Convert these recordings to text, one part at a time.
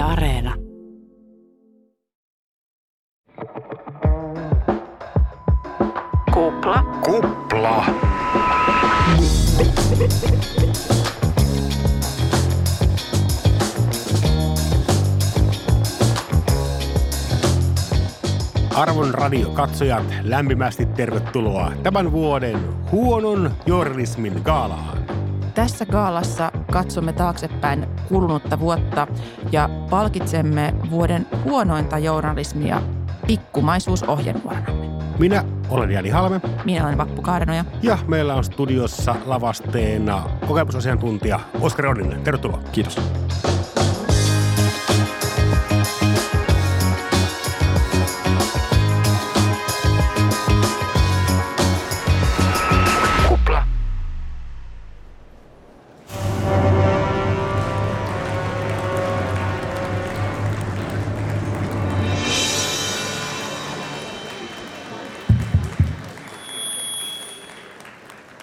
Yle Areena. Kupla. Kupla. Arvon radiokatsojat, lämpimästi tervetuloa tämän vuoden huonon journalismin gaalaan. Tässä gaalassa katsomme taaksepäin kulunutta vuotta ja palkitsemme vuoden huonointa journalismia pikkumaisuusohjenuoranamme. Minä olen Jani Halme Minä olen Vappu Kaarenoja. ja meillä on studiossa lavasteena kokemusasiantuntija Oskari Onninen. Tervetuloa. Kiitos.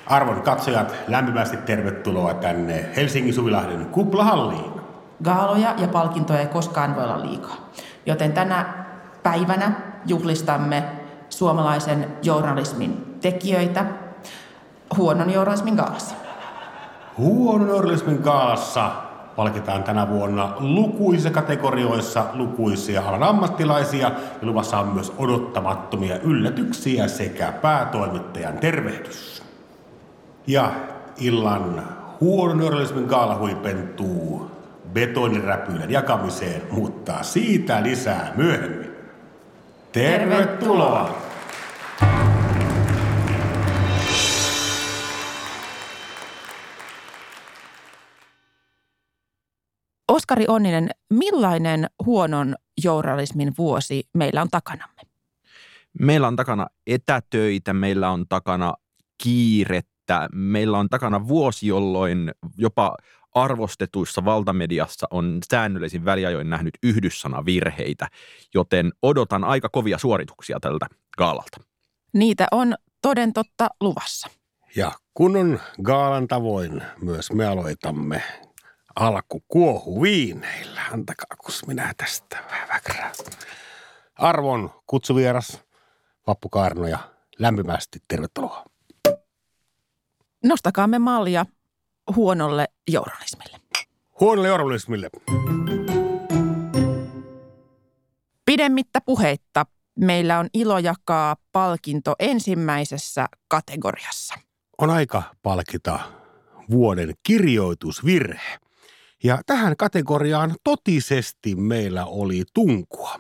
Arvon katsojat, lämpimästi tervetuloa tänne Helsingin Suvilahden Kuplahalliin. Gaaloja ja palkintoja ei koskaan voi olla liikaa. Joten tänä päivänä juhlistamme suomalaisen journalismin tekijöitä huonon journalismin gaalassa. Huonon journalismin gaalassa palkitaan tänä vuonna lukuisissa kategorioissa lukuisia alan ammattilaisia ja luvassa on myös odottamattomia yllätyksiä sekä päätoimittajan tervehdys. Ja illan huonon journalismin gaala huipentuu betoniräpylän jakamiseen, mutta siitä lisää myöhemmin. Tervetuloa! Oskari Onninen, millainen huonon journalismin vuosi meillä on takanamme? Meillä on takana etätöitä, meillä on takana kiirettä, meillä on takana vuosi, jolloin jopa arvostetuissa valtamediassa on säännöllisin väliajoin nähnyt yhdyssanavirheitä, joten odotan aika kovia suorituksia tältä gaalalta. Niitä on toden totta luvassa. Ja kunnon gaalan tavoin myös me aloitamme alku kuohuviineillä. Antakaa, kus minä tästä vähän väkrää. Arvon kutsuvieras Vappu Kaarno ja lämpimästi tervetuloa. Nostakaamme malja huonolle journalismille. Huonolle journalismille. Pidemmittä puheitta meillä on ilo jakaa palkinto ensimmäisessä kategoriassa. On aika palkita vuoden kirjoitusvirhe. Ja tähän kategoriaan totisesti meillä oli tunkua.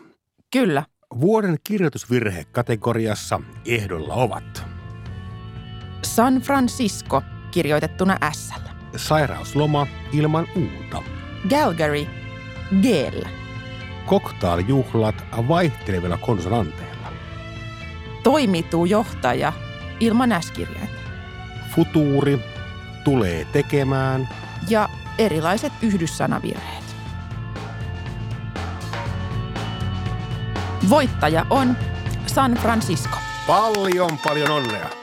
Kyllä, Vuoden kirjoitusvirhe kategoriassa ehdolla ovat San Francisco kirjoitettuna s sairausloma ilman uuta, Calgary g koktaaljuhlat vaihtelevilla konsonanteilla, toimituu johtaja ilman äskirjainta futuuri tulee tekemään, ja erilaiset yhdyssanavirheet. Voittaja on San Francisco. paljon paljon onnea.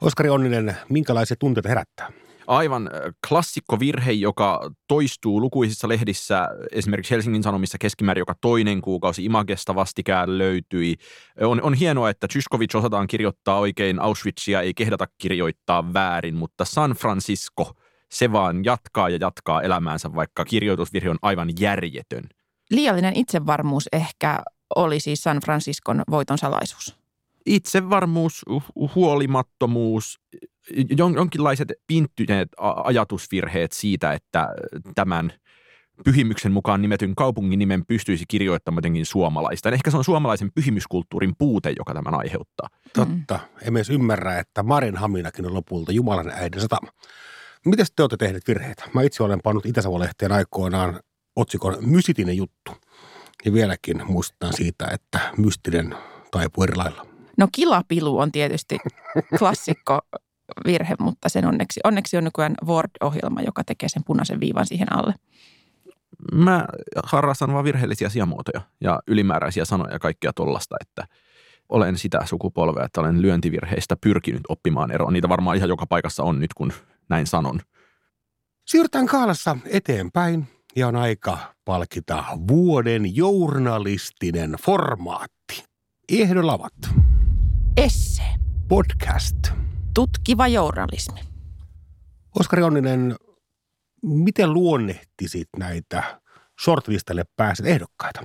Oskari Onninen, minkälaisia tunteita herättää? Aivan äh, klassikkovirhe, joka toistuu lukuisissa lehdissä, esimerkiksi Helsingin Sanomissa keskimäärin joka toinen kuukausi Imagesta vastikään löytyi. On, on hienoa, että Tsyskovic osataan kirjoittaa oikein, Auschwitzia ei kehdata kirjoittaa väärin, mutta San Francisco, se vaan jatkaa ja jatkaa elämäänsä, vaikka kirjoitusvirhe on aivan järjetön. Liiallinen itsevarmuus ehkä oli siis San Franciscon voiton salaisuus. Itsevarmuus, hu- huolimattomuus, jon- jonkinlaiset pinttyneet ajatusvirheet siitä, että tämän pyhimyksen mukaan nimetyn kaupungin nimen pystyisi kirjoittamaan jotenkin suomalaista. Ehkä se on suomalaisen pyhimyskulttuurin puute, joka tämän aiheuttaa. Totta. Emme edes ymmärrä, että Marinhaminakin on lopulta Jumalan äidin satama. Miten te olette tehneet virheitä? Mä itse olen pannut itä lehteen aikoinaan otsikon Mysitinen juttu. Ja vieläkin muistutan siitä, että mystinen taipuu eri lailla. No kilapilu on tietysti klassikko virhe, mutta sen onneksi, onneksi on nykyään Word-ohjelma, joka tekee sen punaisen viivan siihen alle. Mä harrastan vaan virheellisiä sijamuotoja ja ylimääräisiä sanoja ja kaikkea tollasta, että olen sitä sukupolvea, että olen lyöntivirheistä pyrkinyt oppimaan eroon. Niitä varmaan ihan joka paikassa on nyt, kun näin sanon. Siirrytään kaalassa eteenpäin ja on aika palkita vuoden journalistinen formaatti. Ehdolavat. Esse. Podcast. Tutkiva journalismi. Oskari Onninen, miten luonnehtisit näitä shortlistalle pääset ehdokkaita?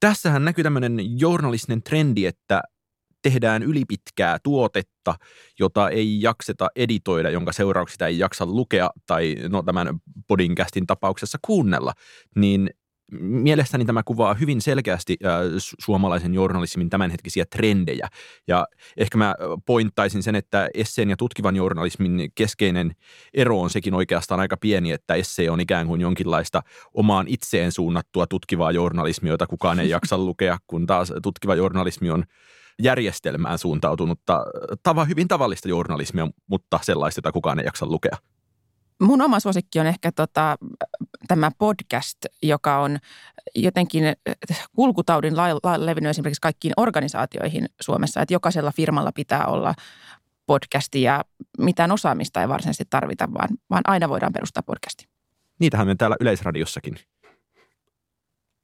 Tässähän näkyy tämmöinen journalistinen trendi, että tehdään ylipitkää tuotetta, jota ei jakseta editoida, jonka seurauksista ei jaksa lukea tai no, tämän podcastin tapauksessa kuunnella, niin mielestäni tämä kuvaa hyvin selkeästi äh, suomalaisen journalismin tämänhetkisiä trendejä. Ja ehkä mä pointtaisin sen, että esseen ja tutkivan journalismin keskeinen ero on sekin oikeastaan aika pieni, että essee on ikään kuin jonkinlaista omaan itseen suunnattua tutkivaa journalismia, jota kukaan ei jaksa lukea, kun taas tutkiva journalismi on järjestelmään suuntautunutta, tava, hyvin tavallista journalismia, mutta sellaista, jota kukaan ei jaksa lukea. Mun oma suosikki on ehkä tota, tämä podcast, joka on jotenkin kulkutaudin lailla levinnyt esimerkiksi kaikkiin organisaatioihin Suomessa, että jokaisella firmalla pitää olla podcasti ja mitään osaamista ei varsinaisesti tarvita, vaan, vaan aina voidaan perustaa podcasti. Niitähän me täällä Yleisradiossakin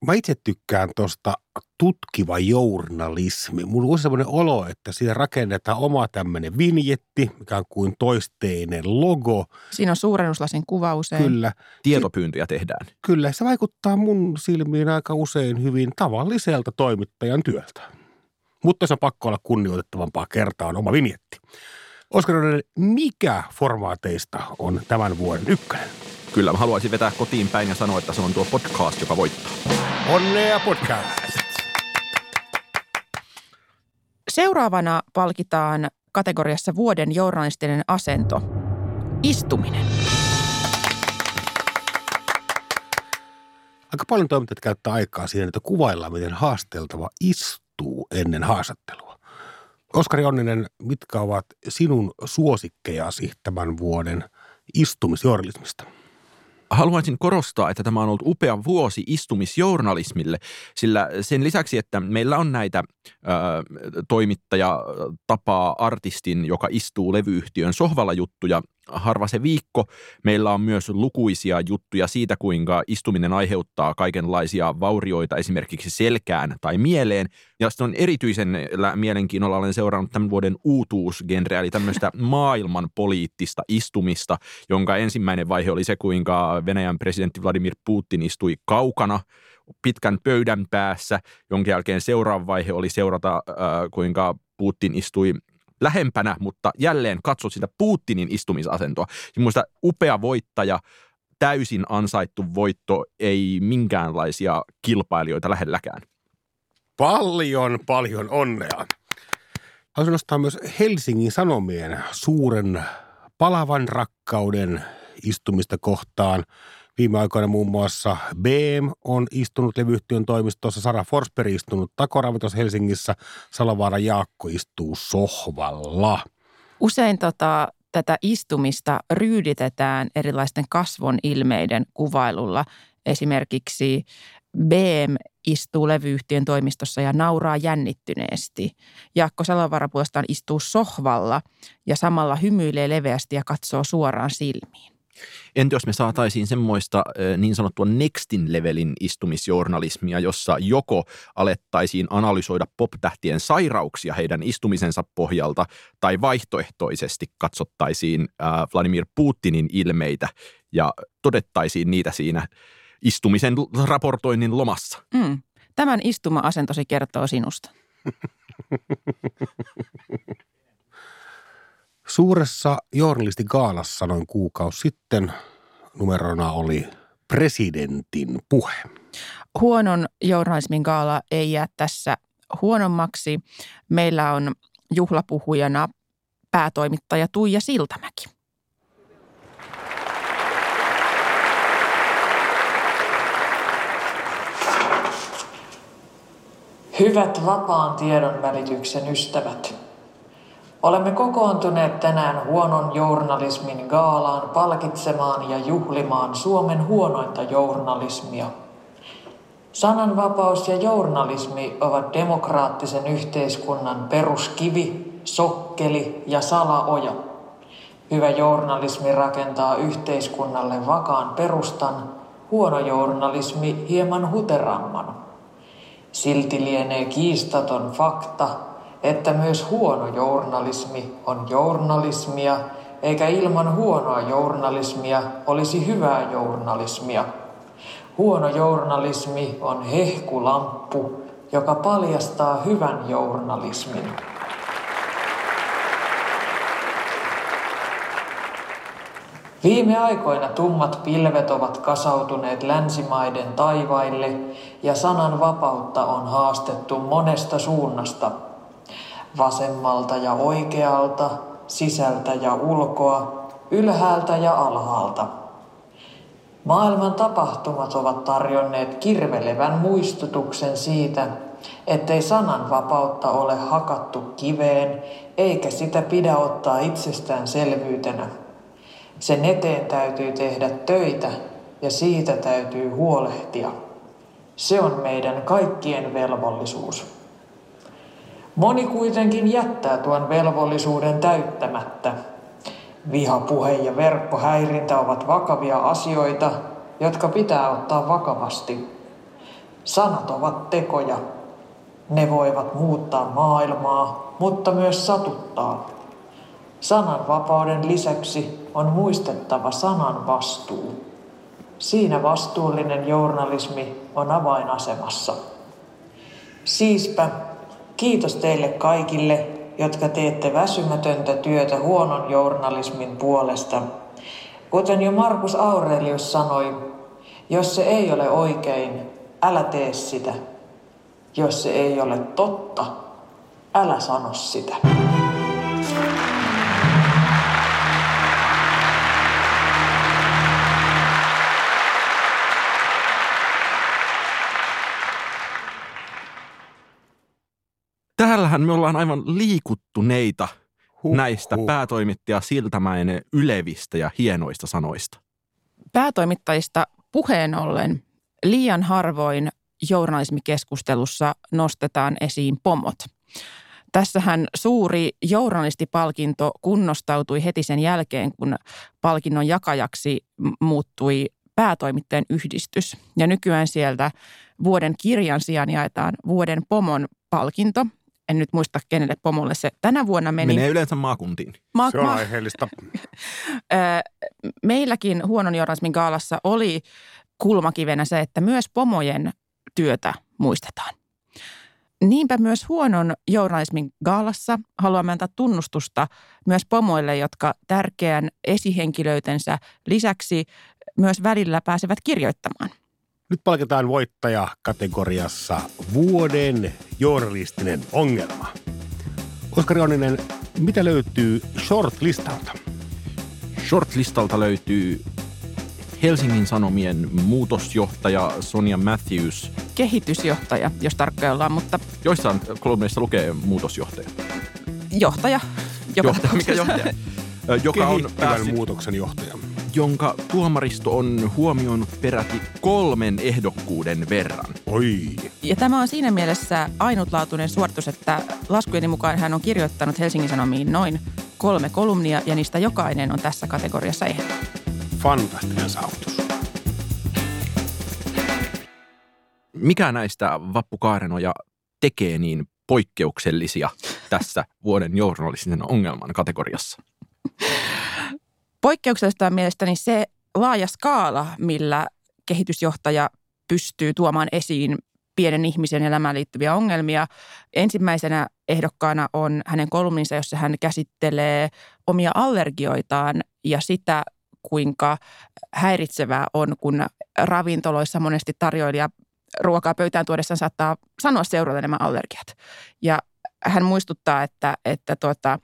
mä itse tykkään tuosta tutkiva journalismi. Mulla on sellainen olo, että siinä rakennetaan oma tämmöinen vinjetti, mikä on kuin toisteinen logo. Siinä on suurennuslasin kuva usein. Kyllä. Tietopyyntöjä tehdään. Kyllä, se vaikuttaa mun silmiin aika usein hyvin tavalliselta toimittajan työltä. Mutta se on pakko olla kunnioitettavampaa kertaa on oma vinjetti. Oskar, mikä formaateista on tämän vuoden ykkönen? Kyllä, mä haluaisin vetää kotiin päin ja sanoa, että se on tuo podcast, joka voittaa. Onnea podcast! Seuraavana palkitaan kategoriassa vuoden journalistinen asento. Istuminen. Aika paljon toimittajat käyttää aikaa siihen, että kuvaillaan, miten haasteltava istuu ennen haastattelua. Oskari Onninen, mitkä ovat sinun suosikkejasi tämän vuoden istumisjournalismista? Haluaisin korostaa, että tämä on ollut upea vuosi istumisjournalismille, sillä sen lisäksi, että meillä on näitä ö, toimittaja tapaa artistin, joka istuu levyyhtiön sohvalla juttuja harva se viikko. Meillä on myös lukuisia juttuja siitä, kuinka istuminen aiheuttaa kaikenlaisia vaurioita esimerkiksi selkään tai mieleen. Ja sitten on erityisen mielenkiinnolla olen seurannut tämän vuoden uutuusgenreä, eli tämmöistä maailman poliittista istumista, jonka ensimmäinen vaihe oli se, kuinka Venäjän presidentti Vladimir Putin istui kaukana pitkän pöydän päässä, jonka jälkeen seuraava vaihe oli seurata, äh, kuinka Putin istui lähempänä, mutta jälleen katsot sitä Putinin istumisasentoa. Ja muista upea voittaja, täysin ansaittu voitto, ei minkäänlaisia kilpailijoita lähelläkään. Paljon, paljon onnea. Haluaisin nostaa myös Helsingin Sanomien suuren palavan rakkauden istumista kohtaan – Viime aikoina muun muassa BM on istunut levyyhtiön toimistossa, Sara Forsberg istunut takoravitos Helsingissä, Salovaara Jaakko istuu sohvalla. Usein tota, tätä istumista ryyditetään erilaisten kasvon ilmeiden kuvailulla. Esimerkiksi BM istuu levyyhtiön toimistossa ja nauraa jännittyneesti. Jaakko Salovaara puolestaan istuu sohvalla ja samalla hymyilee leveästi ja katsoo suoraan silmiin. Entä jos me saataisiin semmoista niin sanottua nextin levelin istumisjournalismia, jossa joko alettaisiin analysoida poptähtien sairauksia heidän istumisensa pohjalta, tai vaihtoehtoisesti katsottaisiin Vladimir Putinin ilmeitä ja todettaisiin niitä siinä istumisen raportoinnin lomassa. Mm. Tämän istuma-asentosi kertoo sinusta. Suuressa journalistigaalassa noin kuukausi sitten numerona oli presidentin puhe. Huonon journalismin gaala ei jää tässä huonommaksi. Meillä on juhlapuhujana päätoimittaja Tuija Siltamäki. Hyvät vapaan tiedon välityksen ystävät – Olemme kokoontuneet tänään huonon journalismin gaalaan palkitsemaan ja juhlimaan Suomen huonointa journalismia. Sananvapaus ja journalismi ovat demokraattisen yhteiskunnan peruskivi, sokkeli ja salaoja. Hyvä journalismi rakentaa yhteiskunnalle vakaan perustan, huono journalismi hieman huteramman. Silti lienee kiistaton fakta, että myös huono journalismi on journalismia, eikä ilman huonoa journalismia olisi hyvää journalismia. Huono journalismi on hehkulamppu, joka paljastaa hyvän journalismin. Viime aikoina tummat pilvet ovat kasautuneet länsimaiden taivaille ja sanan vapautta on haastettu monesta suunnasta. Vasemmalta ja oikealta, sisältä ja ulkoa, ylhäältä ja alhaalta. Maailman tapahtumat ovat tarjonneet kirvelevän muistutuksen siitä, ettei sananvapautta ole hakattu kiveen, eikä sitä pidä ottaa itsestäänselvyytenä. Sen eteen täytyy tehdä töitä ja siitä täytyy huolehtia. Se on meidän kaikkien velvollisuus. Moni kuitenkin jättää tuon velvollisuuden täyttämättä. Vihapuhe ja verkkohäirintä ovat vakavia asioita, jotka pitää ottaa vakavasti. Sanat ovat tekoja. Ne voivat muuttaa maailmaa, mutta myös satuttaa. Sananvapauden lisäksi on muistettava sanan vastuu. Siinä vastuullinen journalismi on avainasemassa. Siispä kiitos teille kaikille, jotka teette väsymätöntä työtä huonon journalismin puolesta. Kuten jo Markus Aurelius sanoi, jos se ei ole oikein, älä tee sitä. Jos se ei ole totta, älä sano sitä. Täällähän me ollaan aivan liikuttuneita Huh, näistä huh. päätoimittaja Siltämäinen ylevistä ja hienoista sanoista. Päätoimittajista puheen ollen liian harvoin journalismikeskustelussa nostetaan esiin pomot. Tässähän suuri journalistipalkinto kunnostautui heti sen jälkeen, kun palkinnon jakajaksi muuttui päätoimittajan yhdistys. Ja nykyään sieltä vuoden kirjan sijaan jaetaan vuoden pomon palkinto. En nyt muista, kenelle pomolle se tänä vuonna meni. Menee yleensä maakuntiin. Ma- Se on ma- aiheellista. Meilläkin huonon journalismin gaalassa oli kulmakivenä se, että myös pomojen työtä muistetaan. Niinpä myös huonon journalismin gaalassa haluamme antaa tunnustusta myös pomoille, jotka tärkeän esihenkilöitensä lisäksi myös välillä pääsevät kirjoittamaan. Nyt palkitaan voittaja kategoriassa vuoden journalistinen ongelma. Oskari Onninen, mitä löytyy shortlistalta? Shortlistalta löytyy Helsingin Sanomien muutosjohtaja Sonia Matthews. Kehitysjohtaja, jos tarkkoja ollaan, mutta Joissain kolumneissa lukee muutosjohtaja. johtaja. Joka Johtaja, mikä johtaja? Joka on päässyt, muutoksen johtaja. Jonka tuomaristo on huomioinut peräti kolmen ehdokkuuden verran. Oi, Ja tämä on siinä mielessä ainutlaatuinen suoritus, että laskujeni mukaan hän on kirjoittanut Helsingin Sanomiin noin kolme kolumnia ja niistä jokainen on tässä kategoriassa ehdolla. fantastinen saavutus. Mikä näistä Vappu Kaarenoja tekee niin poikkeuksellisia tässä vuoden journalistisen ongelman kategoriassa? Poikkeuksellista on mielestäni se laaja skaala, millä kehitysjohtaja pystyy tuomaan esiin pienen ihmisen elämään liittyviä ongelmia. Ensimmäisenä ehdokkaana on hänen kolumninsa, jossa hän käsittelee omia allergioitaan ja sitä, kuinka häiritsevää on, kun ravintoloissa monesti tarjoilija ruokaa pöytään tuodessaan saattaa sanoa seuralle nämä allergiat. Ja hän muistuttaa, että, että tuota,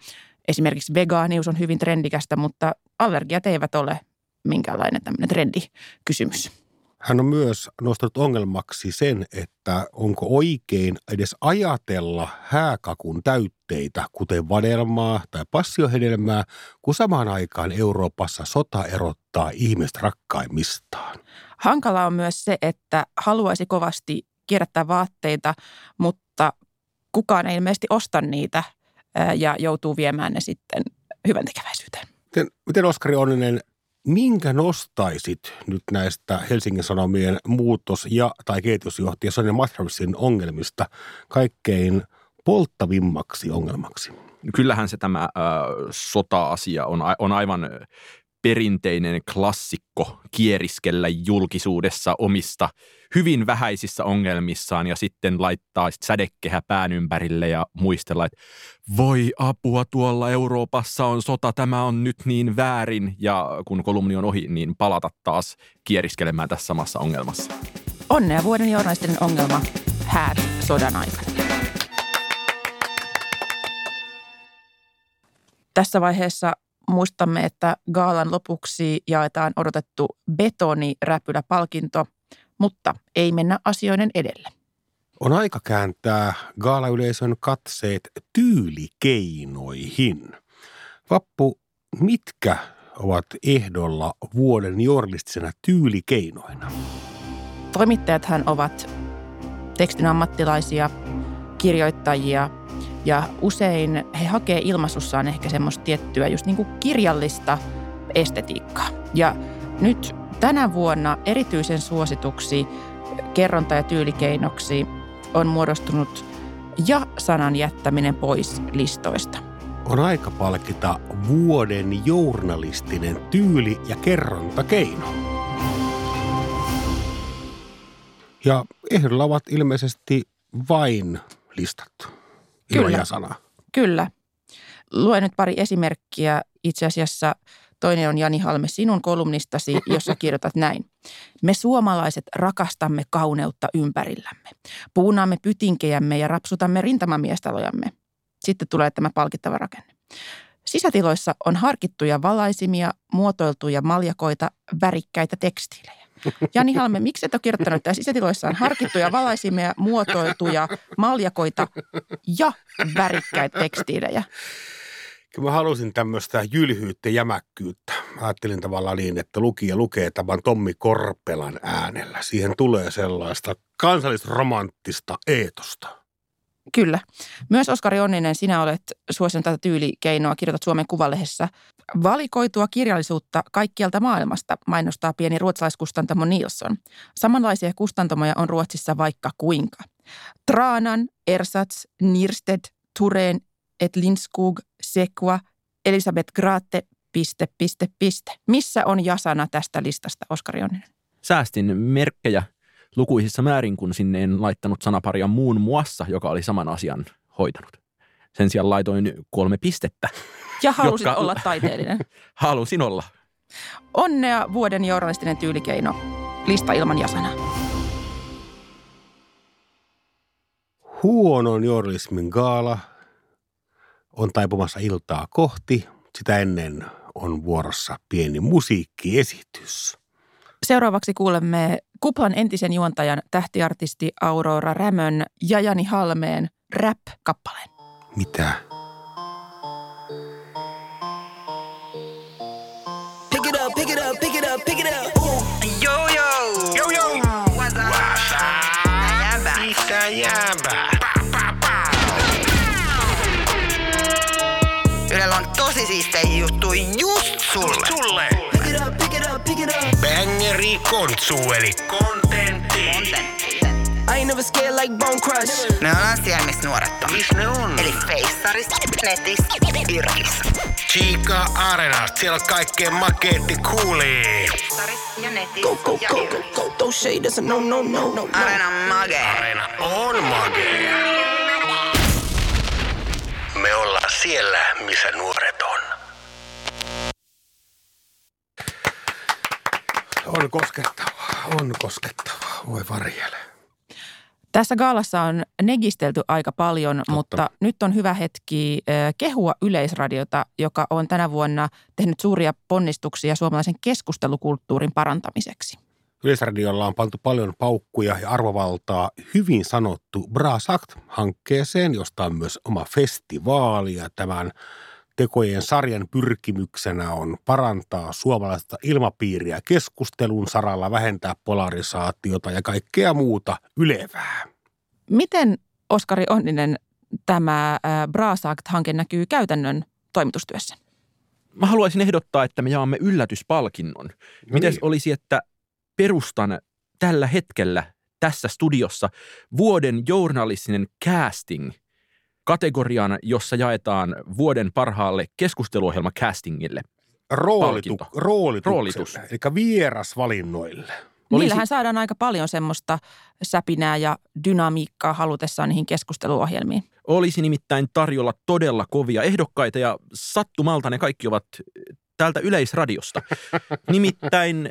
esimerkiksi vegaanius on hyvin trendikästä, mutta allergiat eivät ole minkäänlainen tämmöinen trendikysymys. Hän on myös nostanut ongelmaksi sen, että onko oikein edes ajatella hääkakun täytteitä, kuten vadelmaa tai passiohedelmää, kun samaan aikaan Euroopassa sota erottaa ihmiset rakkaimmistaan. Hankala on myös se, että haluaisi kovasti kierrättää vaatteita, mutta kukaan ei ilmeisesti osta niitä ja joutuu viemään ne sitten hyvän tekeväisyyteen. Miten, miten Oskari Onninen, minkä nostaisit nyt näistä Helsingin Sanomien muutos- ja tai kehitysjohtaja Sonja Matravsin ongelmista kaikkein polttavimmaksi ongelmaksi? Kyllähän se tämä äh, sota-asia on, on aivan perinteinen klassikko kieriskellä julkisuudessa omista hyvin vähäisissä ongelmissaan ja sitten laittaa sädekehä pään ympärille ja muistella, että voi apua tuolla Euroopassa on sota, tämä on nyt niin väärin ja kun kolumni on ohi, niin palata taas kieriskelemään tässä samassa ongelmassa. Onnea vuoden journalistinen ongelma häät sodan aikana. Tässä vaiheessa muistamme, että gaalan lopuksi jaetaan odotettu betoniräpyläpalkinto, mutta ei mennä asioiden edelle. On aika kääntää gaalayleisön katseet tyylikeinoihin. Vappu, mitkä ovat ehdolla vuoden journalistisena tyylikeinoina? Toimittajathan ovat tekstin ammattilaisia, kirjoittajia – ja usein he hakee ilmaisussaan ehkä semmoista tiettyä just niin kuin kirjallista estetiikkaa. Ja nyt tänä vuonna erityisen suosituksi kerronta- ja tyylikeinoksi on muodostunut ja-sanan jättäminen pois listoista. On aika palkita vuoden journalistinen tyyli- ja kerrontakeino. Ja ehdolla ovat ilmeisesti vain listattu. Kyllä. sanaa. Kyllä. Luen nyt pari esimerkkiä. Itse asiassa toinen on Jani Halme sinun kolumnistasi, jossa kirjoitat näin. Me suomalaiset rakastamme kauneutta ympärillämme. Puunaamme pytinkejämme ja rapsutamme rintamamiestalojamme. Sitten tulee tämä palkittava rakenne. Sisätiloissa on harkittuja valaisimia, muotoiltuja maljakoita, värikkäitä tekstiilejä. Jani Halme, miksi et ole kirjoittanut, että sisätiloissa on harkittuja, valaisimia, muotoiltuja, maljakoita ja värikkäitä tekstiilejä? Kyllä mä halusin tämmöistä jylhyyttä, jämäkkyyttä. Ajattelin tavallaan niin, että lukija lukee tämän Tommi Korpelan äänellä. Siihen tulee sellaista kansallisromanttista eetosta. Kyllä. Myös Oskari Onninen, sinä olet suosinut tätä tyylikeinoa, kirjoitat Suomen Kuvalehdessä. Valikoitua kirjallisuutta kaikkialta maailmasta mainostaa pieni ruotsalaiskustantamo Nilsson. Samanlaisia kustantamoja on Ruotsissa vaikka kuinka. Tranan, Ersatz, Nirsted, Tureen, et Linskog, Sekua, Elisabeth Graate, piste, piste, piste. Missä on jasana tästä listasta, Oskari Onninen? Säästin merkkejä lukuisissa määrin, kun sinne en laittanut sanaparia muun muassa, joka oli saman asian hoitanut. Sen sijaan laitoin kolme pistettä. Ja halusit jotka... olla taiteellinen. Halusin olla. Onnea vuoden journalistinen tyylikeino. Lista ilman jasana. Huonon journalismin gaala on taipumassa iltaa kohti. Sitä ennen on vuorossa pieni musiikkiesitys. Seuraavaksi kuulemme Kuplan entisen juontajan tähtiartisti Aurora Rämön ja Jani Halmeen rap-kappaleen. Mitä? Up, pick it up. Yo, yo. Yo, yo. What's up? What's? Ylellä on tosi siistejä juttuja just sulle. Sulle. Pick it up, pick it up, pick it up. Bangeri kontsu eli kontentti. I ain't never scared like Bone Crush. Ne on siellä, missä nuoret on. Missä ne on? Eli Feissaris, Netis, Irkis. Chica Arena, siellä on kaikkea makeetti kuuli. Feissaris ja Netis go, go, ja go, go, go, go, shade is a no, no, no, no. Arena on magee. Arena on magee. Me ollaan siellä, missä nuoret on. On koskettavaa, on koskettavaa. Voi varjele. Tässä gaalassa on negistelty aika paljon, Totta. mutta nyt on hyvä hetki kehua Yleisradiota, joka on tänä vuonna tehnyt suuria ponnistuksia suomalaisen keskustelukulttuurin parantamiseksi. Yleisradiolla on pantu paljon paukkuja ja arvovaltaa hyvin sanottu Brasakt-hankkeeseen, josta on myös oma festivaali ja tämän tekojen sarjan pyrkimyksenä on parantaa suomalaista ilmapiiriä keskustelun saralla, vähentää polarisaatiota ja kaikkea muuta ylevää. Miten, Oskari Onninen, tämä Brasakt-hanke näkyy käytännön toimitustyössä? Mä haluaisin ehdottaa, että me jaamme yllätyspalkinnon. No Mites niin. olisi, että perustan tällä hetkellä tässä studiossa vuoden journalistinen casting kategorian, jossa jaetaan vuoden parhaalle keskusteluohjelma castingille. Roolitu, roolitus. Roolitus. Eli vierasvalinnoille. Olisi- Niillähän saadaan aika paljon semmoista säpinää ja dynamiikkaa halutessaan niihin keskusteluohjelmiin. Olisi nimittäin tarjolla todella kovia ehdokkaita ja sattumalta ne kaikki ovat täältä Yleisradiosta. Nimittäin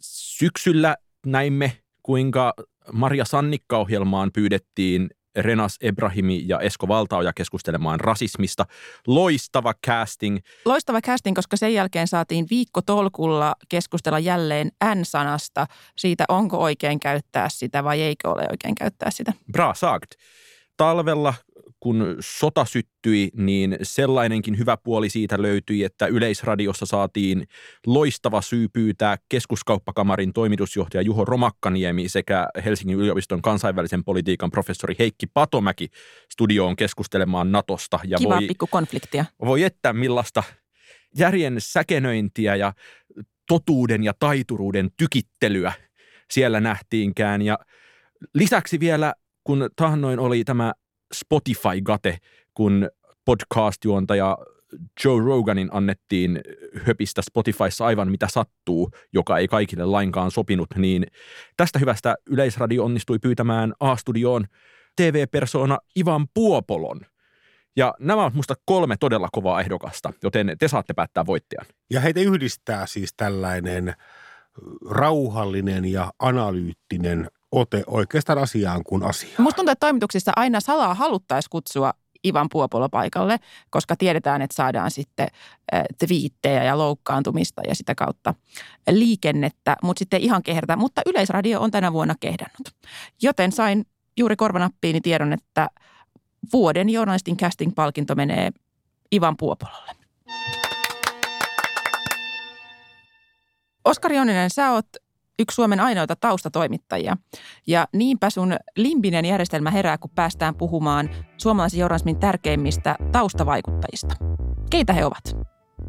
syksyllä näimme, kuinka Maria Sannikka-ohjelmaan pyydettiin Renas Ebrahimi ja Esko Valtaoja keskustelemaan rasismista. Loistava casting. Loistava casting, koska sen jälkeen saatiin viikko tolkulla keskustella jälleen N-sanasta siitä, onko oikein käyttää sitä vai eikö ole oikein käyttää sitä. Bra sagt. Talvella, kun sota syttyi, niin sellainenkin hyvä puoli siitä löytyi, että Yleisradiossa saatiin loistava syy pyytää keskuskauppakamarin toimitusjohtaja Juho Romakkaniemi sekä Helsingin yliopiston kansainvälisen politiikan professori Heikki Patomäki studioon keskustelemaan Natosta. Ja Kivaa voi, pikku konfliktia. voi että millaista järjen säkenöintiä ja totuuden ja taituruuden tykittelyä siellä nähtiinkään. Ja lisäksi vielä, kun taannoin oli tämä Spotify-gate, kun podcast-juontaja Joe Roganin annettiin höpistä Spotifyssa aivan mitä sattuu, joka ei kaikille lainkaan sopinut, niin tästä hyvästä Yleisradio onnistui pyytämään A-studioon TV-persona Ivan Puopolon. Ja nämä ovat musta kolme todella kovaa ehdokasta, joten te saatte päättää voittajan. Ja heitä yhdistää siis tällainen rauhallinen ja analyyttinen ote oikeastaan asiaan kuin asiaan. Musta tuntuu, että toimituksissa aina salaa haluttaisiin kutsua Ivan Puopolo paikalle, koska tiedetään, että saadaan sitten äh, twiittejä ja loukkaantumista ja sitä kautta liikennettä, mutta sitten ihan kehrätä. Mutta Yleisradio on tänä vuonna kehdannut. Joten sain juuri korvanappiini tiedon, että vuoden journalistin casting-palkinto menee Ivan Puopololle. Oskari Onninen, sä oot yksi Suomen ainoita taustatoimittajia. Ja niinpä sun limbinen järjestelmä herää, kun päästään puhumaan suomalaisen journalismin tärkeimmistä taustavaikuttajista. Keitä he ovat?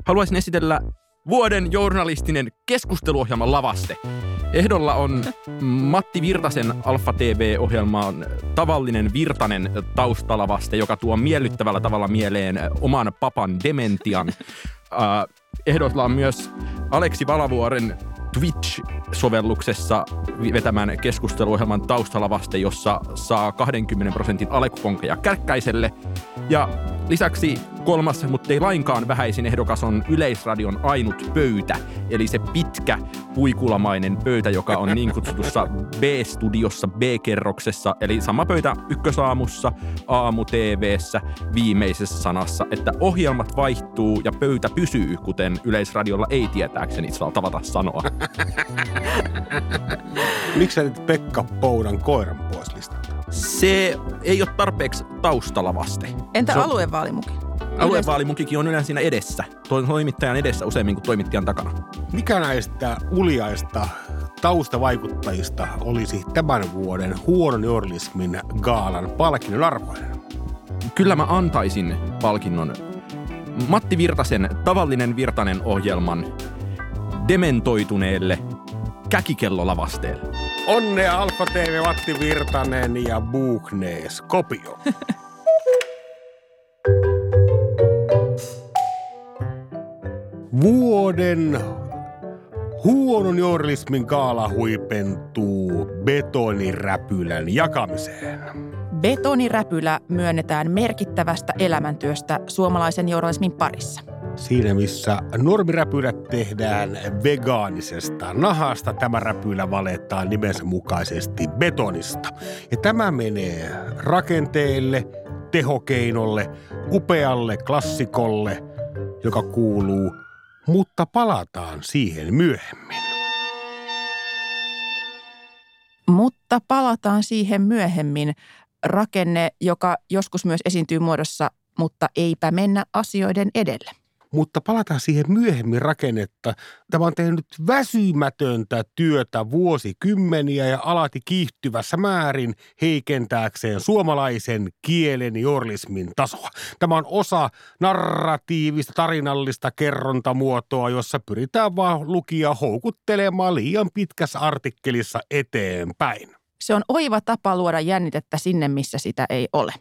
Haluaisin esitellä vuoden journalistinen keskusteluohjelma Lavaste. Ehdolla on Matti Virtasen Alfa TV-ohjelmaan tavallinen Virtanen taustalavaste, joka tuo miellyttävällä tavalla mieleen oman papan dementian. Äh, Ehdolla on myös Aleksi Valavuoren Twitch-sovelluksessa vetämän keskusteluohjelman taustalavaste, jossa saa 20 prosentin alekukonkeja kärkkäiselle. Ja lisäksi kolmas, mutta ei lainkaan vähäisin ehdokas on Yleisradion ainut pöytä, eli se pitkä puikulamainen pöytä, joka on niin kutsutussa B-studiossa, B-kerroksessa, eli sama pöytä ykkösaamussa, aamu TVssä, viimeisessä sanassa, että ohjelmat vaihtuu ja pöytä pysyy, kuten Yleisradiolla ei tietääkseni saa tavata sanoa. Miksi sä nyt Pekka Poudan koiran pois listalta? Se ei ole tarpeeksi taustalla vaste. Entä on- aluevaalimuki? Aluevaalimukikin on yleensä siinä edessä, to- toimittajan edessä useammin kuin toimittajan takana. Mikä näistä uliaista taustavaikuttajista olisi tämän vuoden huonon journalismin gaalan palkinnon arvoinen? Kyllä mä antaisin palkinnon Matti Virtasen Tavallinen Virtanen ohjelman dementoituneelle käkikellolavasteelle. Onnea Alfa TV, Matti Virtanen ja Buchnees Kopio. Vuoden huonon journalismin gaala huipentuu betoniräpylän jakamiseen. Betoniräpylä myönnetään merkittävästä elämäntyöstä suomalaisen journalismin parissa. Siinä missä normiräpylät tehdään vegaanisesta nahasta, tämä räpylä valetaan nimensä mukaisesti betonista. Ja tämä menee rakenteelle, tehokeinolle, upealle klassikolle, joka kuuluu, mutta palataan siihen myöhemmin. Mutta palataan siihen myöhemmin. Rakenne, joka joskus myös esiintyy muodossa, mutta eipä mennä asioiden edelle. Mutta palataan siihen myöhemmin rakennetta. Tämä on tehnyt väsymätöntä työtä vuosikymmeniä ja alati kiihtyvässä määrin heikentääkseen suomalaisen kielen journalismin tasoa. Tämä on osa narratiivista tarinallista kerrontamuotoa, jossa pyritään vaan lukija houkuttelemaan liian pitkässä artikkelissa eteenpäin. Se on oiva tapa luoda jännitettä sinne, missä sitä ei ole.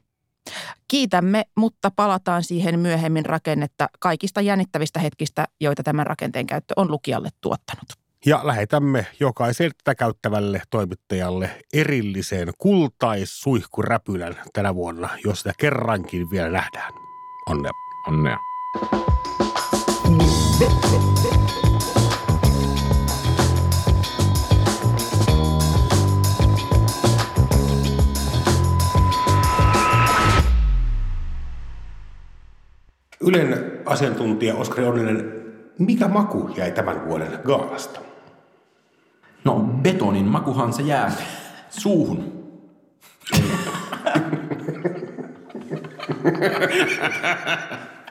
Kiitämme, mutta palataan siihen myöhemmin rakennetta kaikista jännittävistä hetkistä, joita tämän rakenteen käyttö on lukijalle tuottanut. Ja lähetämme jokaiselle tätä käyttävälle toimittajalle erillisen kultaissuihkuräpylän tänä vuonna, jos sitä kerrankin vielä nähdään. Onnea. Onnea. Ylen asiantuntija Oskari Onninen, mikä maku jäi tämän vuoden gaalasta? No betonin makuhan se jää suuhun.